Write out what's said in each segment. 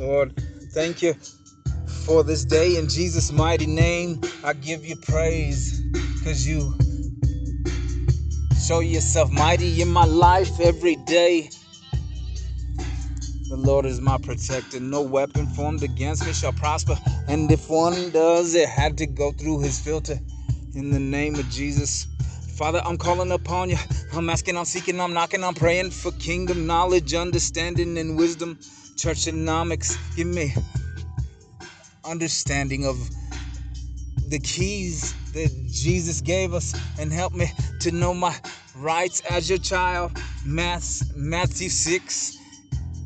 Lord, thank you for this day. In Jesus' mighty name, I give you praise because you show yourself mighty in my life every day. The Lord is my protector. No weapon formed against me shall prosper. And if one does, it had to go through his filter. In the name of Jesus. Father, I'm calling upon you. I'm asking, I'm seeking, I'm knocking, I'm praying for kingdom knowledge, understanding, and wisdom. Church economics, give me understanding of the keys that Jesus gave us and help me to know my rights as your child. Math, Matthew 6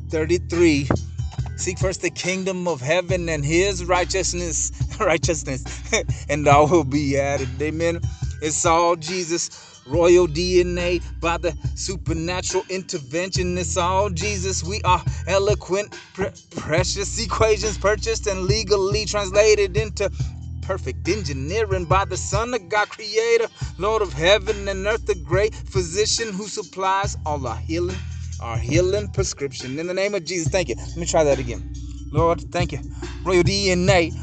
33. Seek first the kingdom of heaven and his righteousness, righteousness, and all will be added. Amen. It's all Jesus. Royal DNA by the supernatural intervention. It's all Jesus. We are eloquent, pre- precious equations purchased and legally translated into perfect engineering by the Son of God, Creator, Lord of heaven and earth, the great physician who supplies all our healing, our healing prescription. In the name of Jesus, thank you. Let me try that again. Lord, thank you. Royal DNA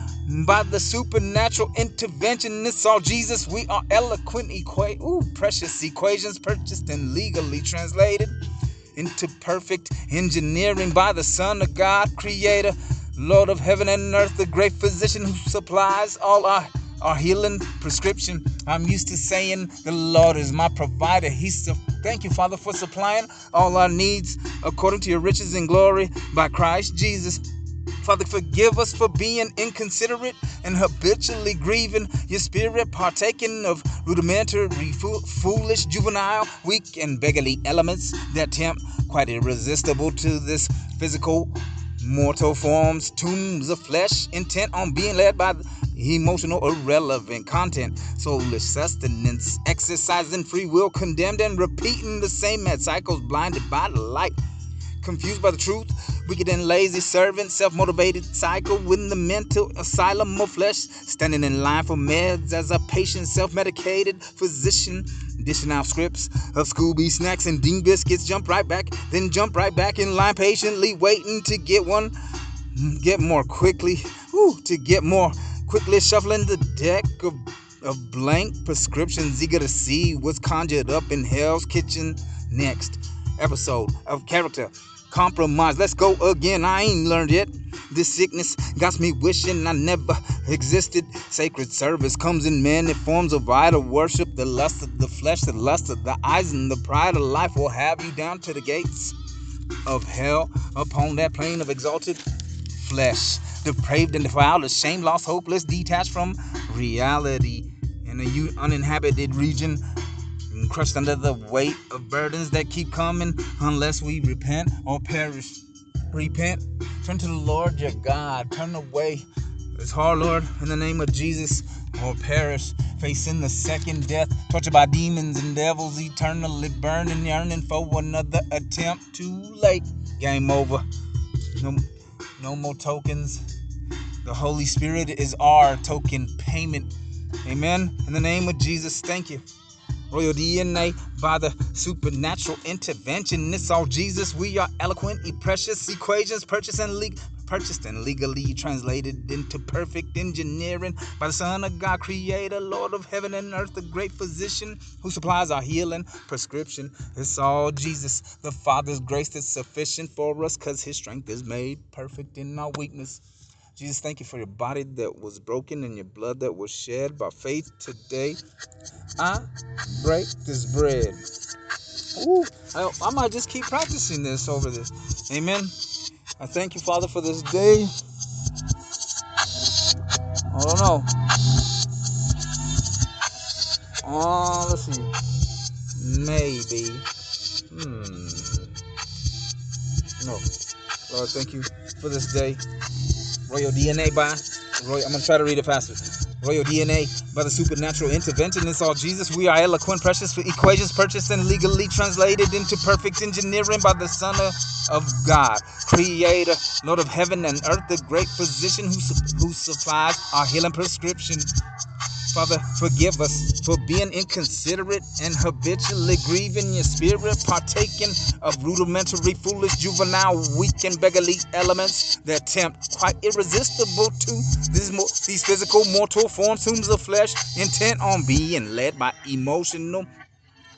by the supernatural intervention, it's all Jesus. We are eloquent, equa- ooh, precious equations purchased and legally translated into perfect engineering by the Son of God, Creator, Lord of heaven and earth, the great physician who supplies all our, our healing prescription. I'm used to saying the Lord is my provider. He's thank you, Father, for supplying all our needs according to your riches and glory by Christ Jesus. Father, forgive us for being inconsiderate and habitually grieving your spirit, partaking of rudimentary, foolish, juvenile, weak, and beggarly elements that tempt quite irresistible to this physical, mortal forms, tombs of flesh, intent on being led by emotional, irrelevant content, soulless sustenance, exercising free will, condemned and repeating the same mad cycles, blinded by the light confused by the truth, wicked and lazy servant, self motivated cycle within the mental asylum of flesh, standing in line for meds as a patient, self medicated physician, dishing out scripts of Scooby snacks and Dean biscuits, jump right back, then jump right back in line, patiently waiting to get one, get more quickly, whew, to get more quickly, shuffling the deck of of blank prescriptions, eager to see what's conjured up in Hell's Kitchen next. Episode of character compromise. Let's go again. I ain't learned yet. This sickness got me wishing I never existed. Sacred service comes in many forms of idol worship. The lust of the flesh, the lust of the eyes, and the pride of life will have you down to the gates of hell upon that plane of exalted flesh. Depraved and defiled, ashamed, lost, hopeless, detached from reality in a uninhabited region crushed under the weight of burdens that keep coming unless we repent or perish. Repent, turn to the Lord your God, turn away. It's hard, Lord, in the name of Jesus, or perish, facing the second death, tortured by demons and devils, eternally burning, yearning for another attempt. Too late, game over. No, no more tokens. The Holy Spirit is our token payment. Amen. In the name of Jesus, thank you royal DNA by the supernatural intervention. It's all Jesus. We are eloquent, precious equations purchased and legal purchased and legally translated into perfect engineering by the Son of God, Creator, Lord of heaven and earth, the great physician who supplies our healing prescription. It's all Jesus, the Father's grace that's sufficient for us because His strength is made perfect in our weakness. Jesus, thank you for your body that was broken and your blood that was shed by faith today. I break this bread. Ooh, I, I might just keep practicing this over this. Amen. I thank you, Father, for this day. I don't know. Oh, let's see. Maybe. Hmm. No. Lord, thank you for this day. Royal DNA by. I'm gonna try to read it faster. Royal DNA by the supernatural intervention. It's all Jesus. We are eloquent, precious for equations purchased and legally translated into perfect engineering by the Son of God, Creator, Lord of heaven and earth, the great physician who, who supplies our healing prescription. Father, forgive us for being inconsiderate and habitually grieving your spirit, partaking of rudimentary, foolish, juvenile, weak, and beggarly elements that tempt quite irresistible to these, these physical, mortal forms, tombs of flesh, intent on being led by emotional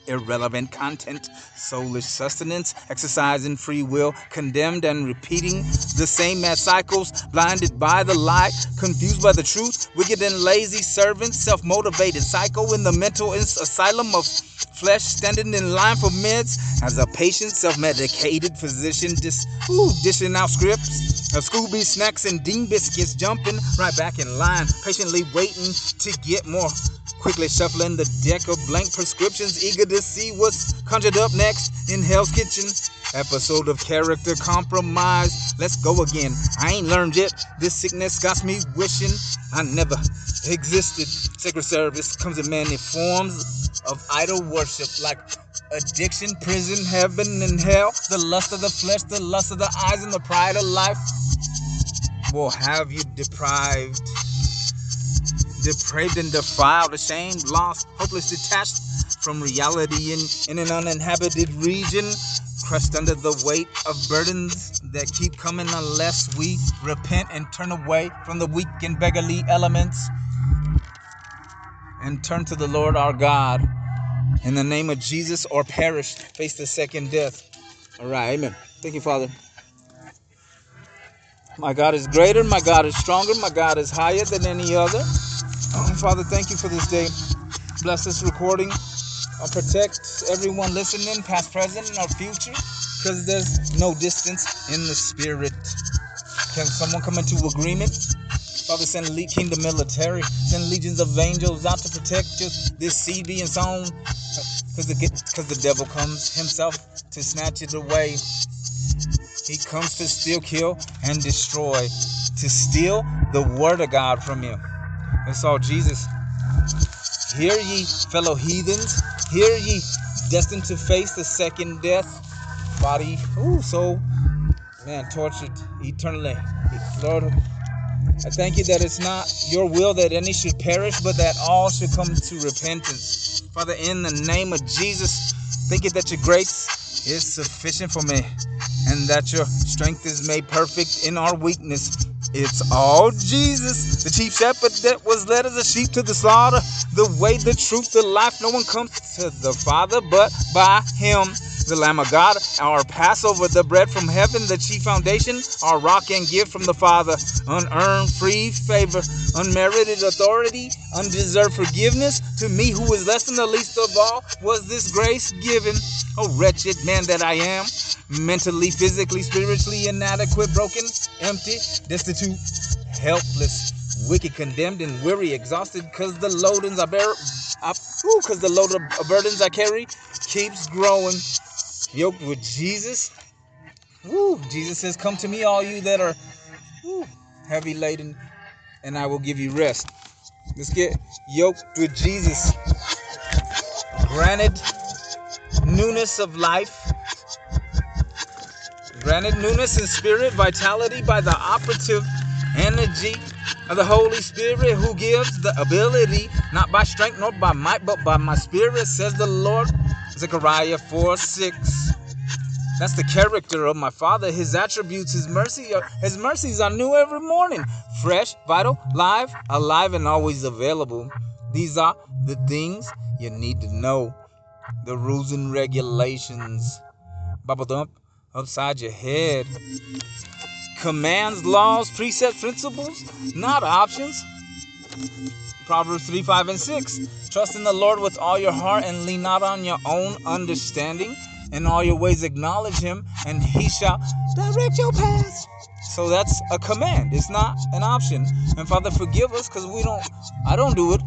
irrelevant content, soulish sustenance, exercising free will, condemned and repeating the same mad cycles, blinded by the lie, confused by the truth, wicked and lazy servants, self motivated, psycho in the mental asylum of flesh, standing in line for meds as a patient, self medicated physician, dis- ooh, dishing out scripts of Scooby snacks and Dean biscuits, jumping right back in line, patiently waiting to get more quickly shuffling the deck of blank prescriptions, eager to see what's conjured up next in Hell's Kitchen. Episode of character compromise. Let's go again. I ain't learned yet. This sickness got me wishing I never existed. Sacred service comes in many forms of idol worship, like addiction, prison, heaven, and hell. The lust of the flesh, the lust of the eyes, and the pride of life will have you deprived depraved and defiled, ashamed, lost, hopeless, detached from reality in, in an uninhabited region, crushed under the weight of burdens that keep coming unless we repent and turn away from the weak and beggarly elements and turn to the Lord our God in the name of Jesus or perish, face the second death. All right, amen. Thank you, Father. My God is greater, my God is stronger, my God is higher than any other. Oh, Father, thank you for this day. Bless this recording. I'll protect everyone listening, past, present, and our future, because there's no distance in the spirit. Can someone come into agreement? Father, send elite kingdom military, send legions of angels out to protect just this CD and sown, because uh, the, cause the devil comes himself to snatch it away. He comes to steal, kill, and destroy, to steal the word of God from you. And saw Jesus. Hear ye, fellow heathens, hear ye, destined to face the second death, body, ooh, soul, man, tortured eternally. Lord, I thank you that it's not your will that any should perish, but that all should come to repentance. Father, in the name of Jesus, thank you that your grace is sufficient for me and that your strength is made perfect in our weakness. It's all Jesus, the chief shepherd that was led as a sheep to the slaughter. The way, the truth, the life. No one comes to the Father but by him. The Lamb of God, our Passover, the bread from heaven, the chief foundation, our rock and gift from the Father. Unearned, free favor, unmerited authority, undeserved forgiveness. To me, who is less than the least of all, was this grace given. Oh, wretched man that I am mentally, physically, spiritually inadequate, broken, empty, destitute, helpless, wicked, condemned, and weary, exhausted, because the loadings I bear, because the load of burdens I carry keeps growing. Yoked with Jesus. Woo, Jesus says, Come to me, all you that are woo, heavy laden, and I will give you rest. Let's get yoked with Jesus. Granted, newness of life Granted newness in spirit, vitality by the operative energy of the Holy Spirit who gives the ability, not by strength nor by might, but by my spirit, says the Lord. Zechariah 4 6. That's the character of my Father. His attributes, His mercy, uh, His mercies are new every morning. Fresh, vital, live, alive, and always available. These are the things you need to know. The rules and regulations. Bubble dump upside your head. Commands, laws, precepts, principles, not options. Proverbs 3, 5, and 6. Trust in the Lord with all your heart and lean not on your own understanding. In all your ways acknowledge him, and he shall direct your paths. So that's a command. It's not an option. And Father, forgive us because we don't, I don't do it.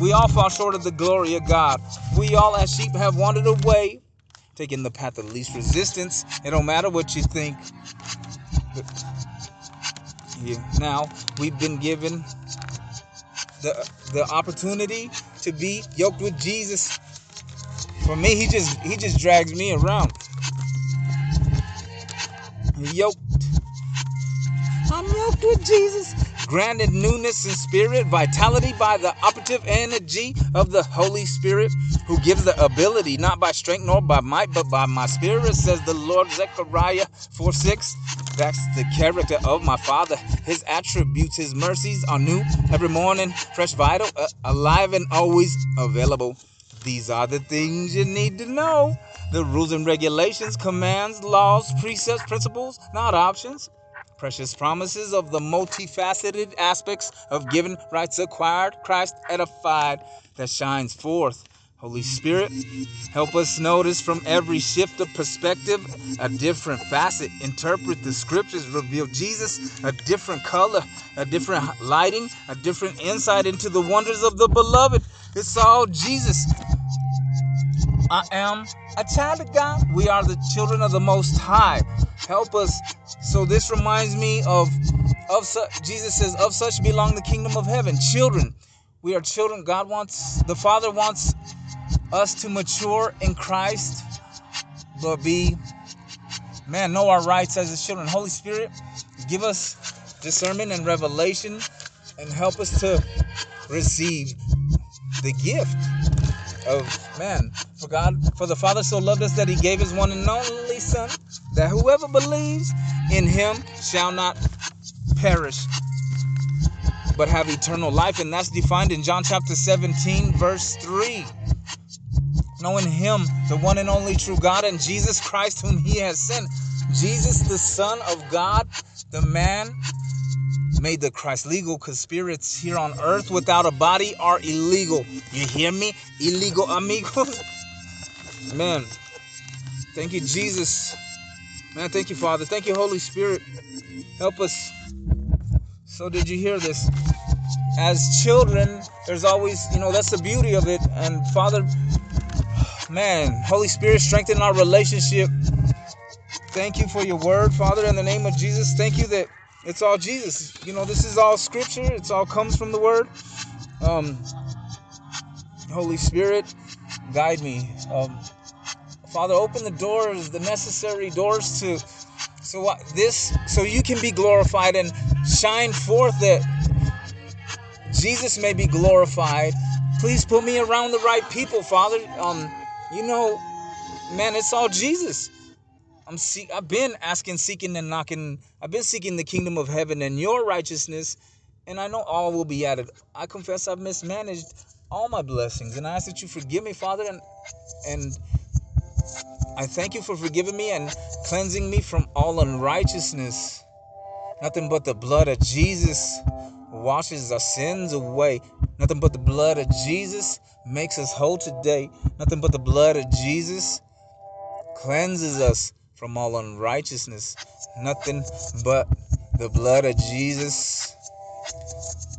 We all fall short of the glory of God. We all, as sheep, have wandered away taking the path of least resistance. It don't matter what you think. Yeah. Now we've been given the the opportunity to be yoked with Jesus. For me, he just he just drags me around. Yoked. I'm yoked with Jesus. Granted newness in spirit, vitality by the operative energy of the Holy Spirit, who gives the ability, not by strength nor by might, but by my spirit, says the Lord. Zechariah 4 6. That's the character of my Father. His attributes, His mercies are new every morning, fresh, vital, uh, alive, and always available. These are the things you need to know. The rules and regulations, commands, laws, precepts, principles, not options precious promises of the multifaceted aspects of given rights acquired, Christ edified, that shines forth. Holy Spirit, help us notice from every shift of perspective a different facet. Interpret the scriptures, reveal Jesus, a different color, a different lighting, a different insight into the wonders of the beloved. It's all Jesus. I am a child of God. We are the children of the Most High. Help us. So this reminds me of of such. Jesus says, "Of such belong the kingdom of heaven." Children, we are children. God wants the Father wants us to mature in Christ, but be man know our rights as His children. Holy Spirit, give us discernment and revelation, and help us to receive the gift of man. For God, for the Father so loved us that he gave his one and only Son, that whoever believes in him shall not perish, but have eternal life. And that's defined in John chapter 17, verse 3. Knowing him, the one and only true God, and Jesus Christ, whom he has sent. Jesus, the Son of God, the man made the Christ legal because spirits here on earth without a body are illegal. You hear me? Illegal, amigos. Man, thank you, Jesus. Man, thank you, Father. Thank you, Holy Spirit. Help us. So, did you hear this? As children, there's always, you know, that's the beauty of it. And Father, man, Holy Spirit, strengthen our relationship. Thank you for your word, Father, in the name of Jesus. Thank you that it's all Jesus. You know, this is all scripture. It's all comes from the word. Um, Holy Spirit, guide me. Um, Father, open the doors, the necessary doors to so what this so you can be glorified and shine forth that Jesus may be glorified. Please put me around the right people, Father. Um, you know, man, it's all Jesus. I'm see I've been asking, seeking, and knocking. I've been seeking the kingdom of heaven and your righteousness, and I know all will be added. I confess I've mismanaged all my blessings, and I ask that you forgive me, Father, and and I thank you for forgiving me and cleansing me from all unrighteousness. Nothing but the blood of Jesus washes our sins away. Nothing but the blood of Jesus makes us whole today. Nothing but the blood of Jesus cleanses us from all unrighteousness. Nothing but the blood of Jesus.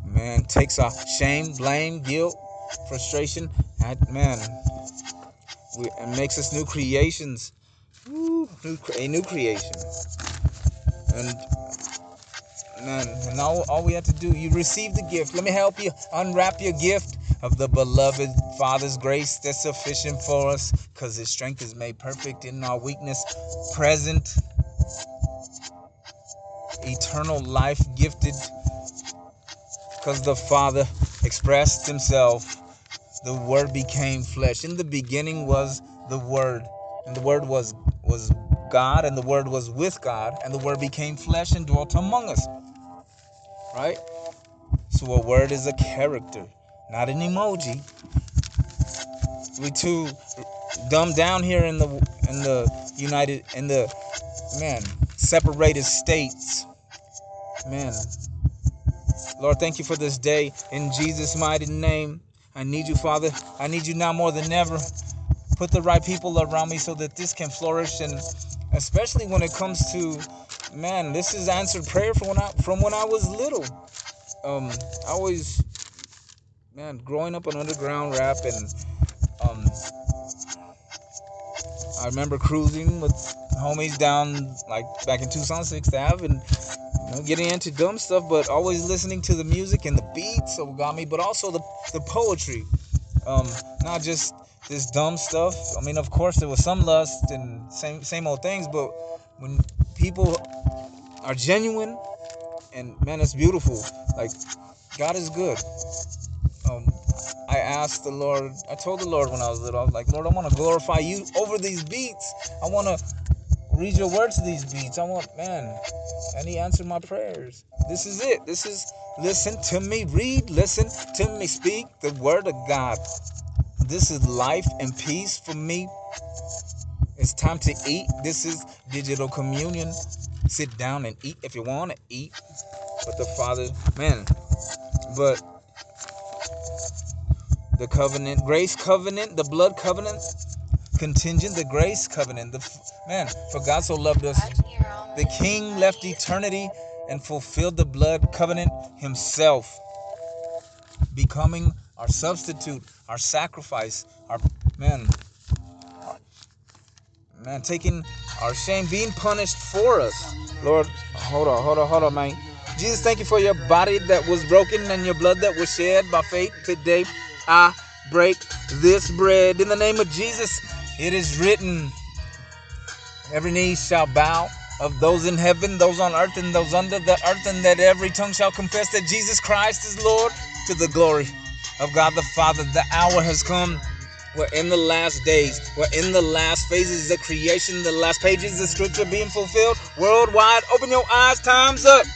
Man, takes our shame, blame, guilt, frustration, man, we, and makes us new creations. New, a new creation. And man, and all, all we have to do, you receive the gift. Let me help you unwrap your gift of the beloved Father's grace that's sufficient for us because His strength is made perfect in our weakness. Present, eternal life gifted because the Father expressed Himself. The Word became flesh. In the beginning was the Word, and the Word was was God, and the Word was with God, and the Word became flesh and dwelt among us. Right? So a word is a character not an emoji. We too dumbed down here in the in the United in the man separated states. Man, Lord, thank you for this day in Jesus' mighty name. I need you, Father. I need you now more than ever. Put the right people around me so that this can flourish, and especially when it comes to man, this is answered prayer from when I from when I was little. Um, I always man, growing up on underground rap and um, I remember cruising with homies down like back in Tucson, Sixth Ave, and know, getting into dumb stuff, but always listening to the music and the beats got me, but also the the poetry, um, not just this dumb stuff. I mean, of course, there was some lust and same same old things, but when people are genuine and man, it's beautiful. Like God is good. Um, I asked the Lord. I told the Lord when I was little, I was like, Lord, I want to glorify you over these beats. I want to read your word to these beats. I want, man, and He answered my prayers. This is it. This is listen to me, read, listen to me, speak the word of God. This is life and peace for me. It's time to eat. This is digital communion. Sit down and eat if you want to eat. But the Father, man, but the covenant, grace covenant, the blood covenant, contingent, the grace covenant. The man, for God so loved us, the King left eternity and fulfilled the blood covenant Himself, becoming our substitute, our sacrifice, our man, man, taking our shame, being punished for us. Lord, hold on, hold on, hold on, man. Jesus, thank you for your body that was broken and your blood that was shed by faith today. I break this bread in the name of Jesus. It is written, every knee shall bow of those in heaven, those on earth, and those under the earth, and that every tongue shall confess that Jesus Christ is Lord to the glory of God the Father. The hour has come. We're in the last days. We're in the last phases of creation, the last pages of scripture being fulfilled worldwide. Open your eyes. Time's up.